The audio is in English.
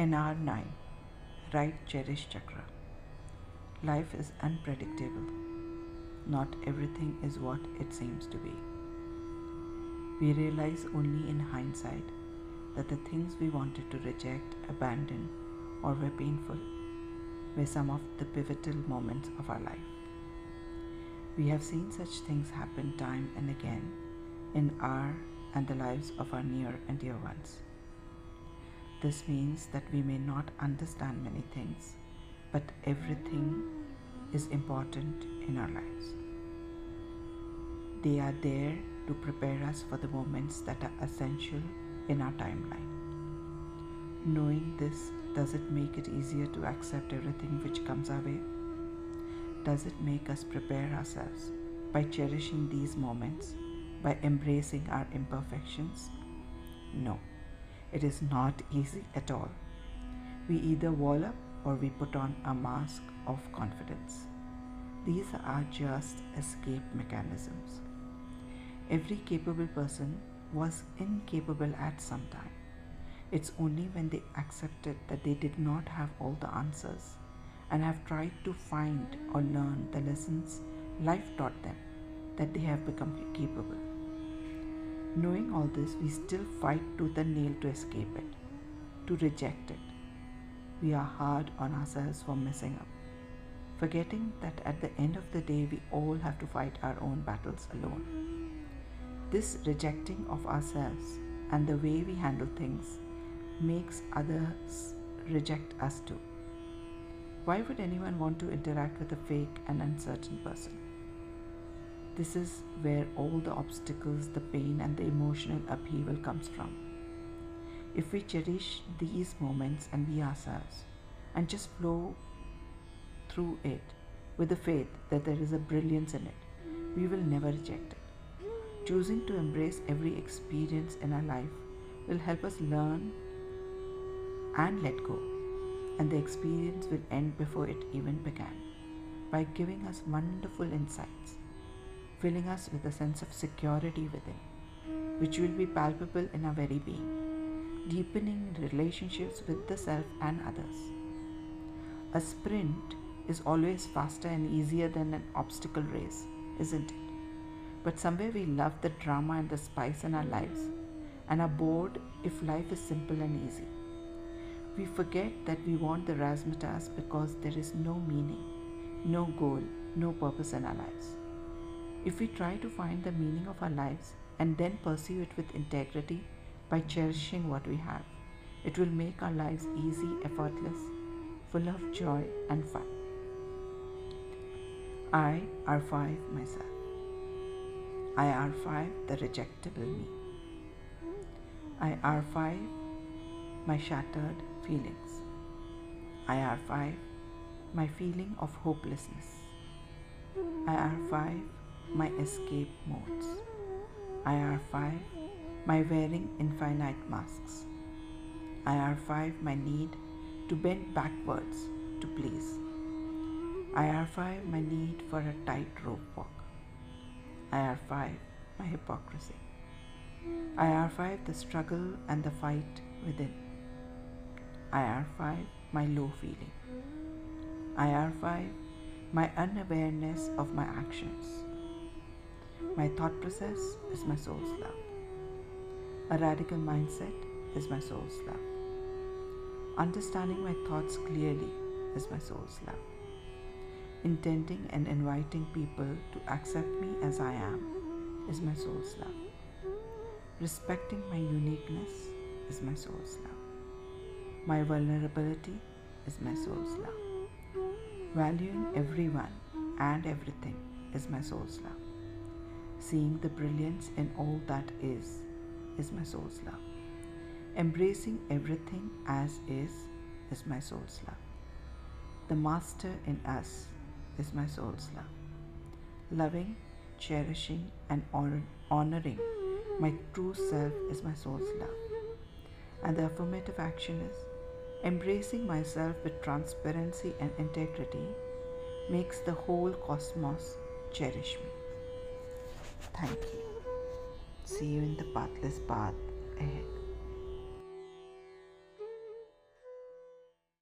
NR9 Right Cherish Chakra. Life is unpredictable. Not everything is what it seems to be. We realize only in hindsight that the things we wanted to reject, abandon, or were painful were some of the pivotal moments of our life. We have seen such things happen time and again in our and the lives of our near and dear ones. This means that we may not understand many things, but everything is important in our lives. They are there to prepare us for the moments that are essential in our timeline. Knowing this, does it make it easier to accept everything which comes our way? Does it make us prepare ourselves by cherishing these moments, by embracing our imperfections? No, it is not easy at all. We either wall up or we put on a mask of confidence. These are just escape mechanisms. Every capable person was incapable at some time. It's only when they accepted that they did not have all the answers and have tried to find or learn the lessons life taught them that they have become capable. Knowing all this, we still fight tooth and nail to escape it, to reject it. We are hard on ourselves for messing up, forgetting that at the end of the day, we all have to fight our own battles alone. This rejecting of ourselves and the way we handle things makes others reject us too. Why would anyone want to interact with a fake and uncertain person? This is where all the obstacles, the pain, and the emotional upheaval comes from. If we cherish these moments and be ourselves and just flow through it with the faith that there is a brilliance in it, we will never reject it. Choosing to embrace every experience in our life will help us learn and let go, and the experience will end before it even began by giving us wonderful insights, filling us with a sense of security within, which will be palpable in our very being, deepening relationships with the self and others. A sprint is always faster and easier than an obstacle race, isn't it? But somewhere we love the drama and the spice in our lives and are bored if life is simple and easy. We forget that we want the razzmatazz because there is no meaning, no goal, no purpose in our lives. If we try to find the meaning of our lives and then pursue it with integrity by cherishing what we have, it will make our lives easy, effortless, full of joy and fun. I R5 myself. I R5 the rejectable me. I R5 my shattered feelings. I R5 my feeling of hopelessness. I R5 my escape modes. I R5 my wearing infinite masks. I R5 my need to bend backwards to please. I R5 my need for a tightrope walk. I R5 my hypocrisy. I R5 the struggle and the fight within. I R5 my low feeling. I R5 my unawareness of my actions. My thought process is my soul's love. A radical mindset is my soul's love. Understanding my thoughts clearly is my soul's love. Intending and inviting people to accept me as I am is my soul's love. Respecting my uniqueness is my soul's love. My vulnerability is my soul's love. Valuing everyone and everything is my soul's love. Seeing the brilliance in all that is is my soul's love. Embracing everything as is is my soul's love. The master in us is my soul's love. Loving, cherishing, and honoring my true self is my soul's love. And the affirmative action is embracing myself with transparency and integrity makes the whole cosmos cherish me. Thank you. See you in the pathless path ahead.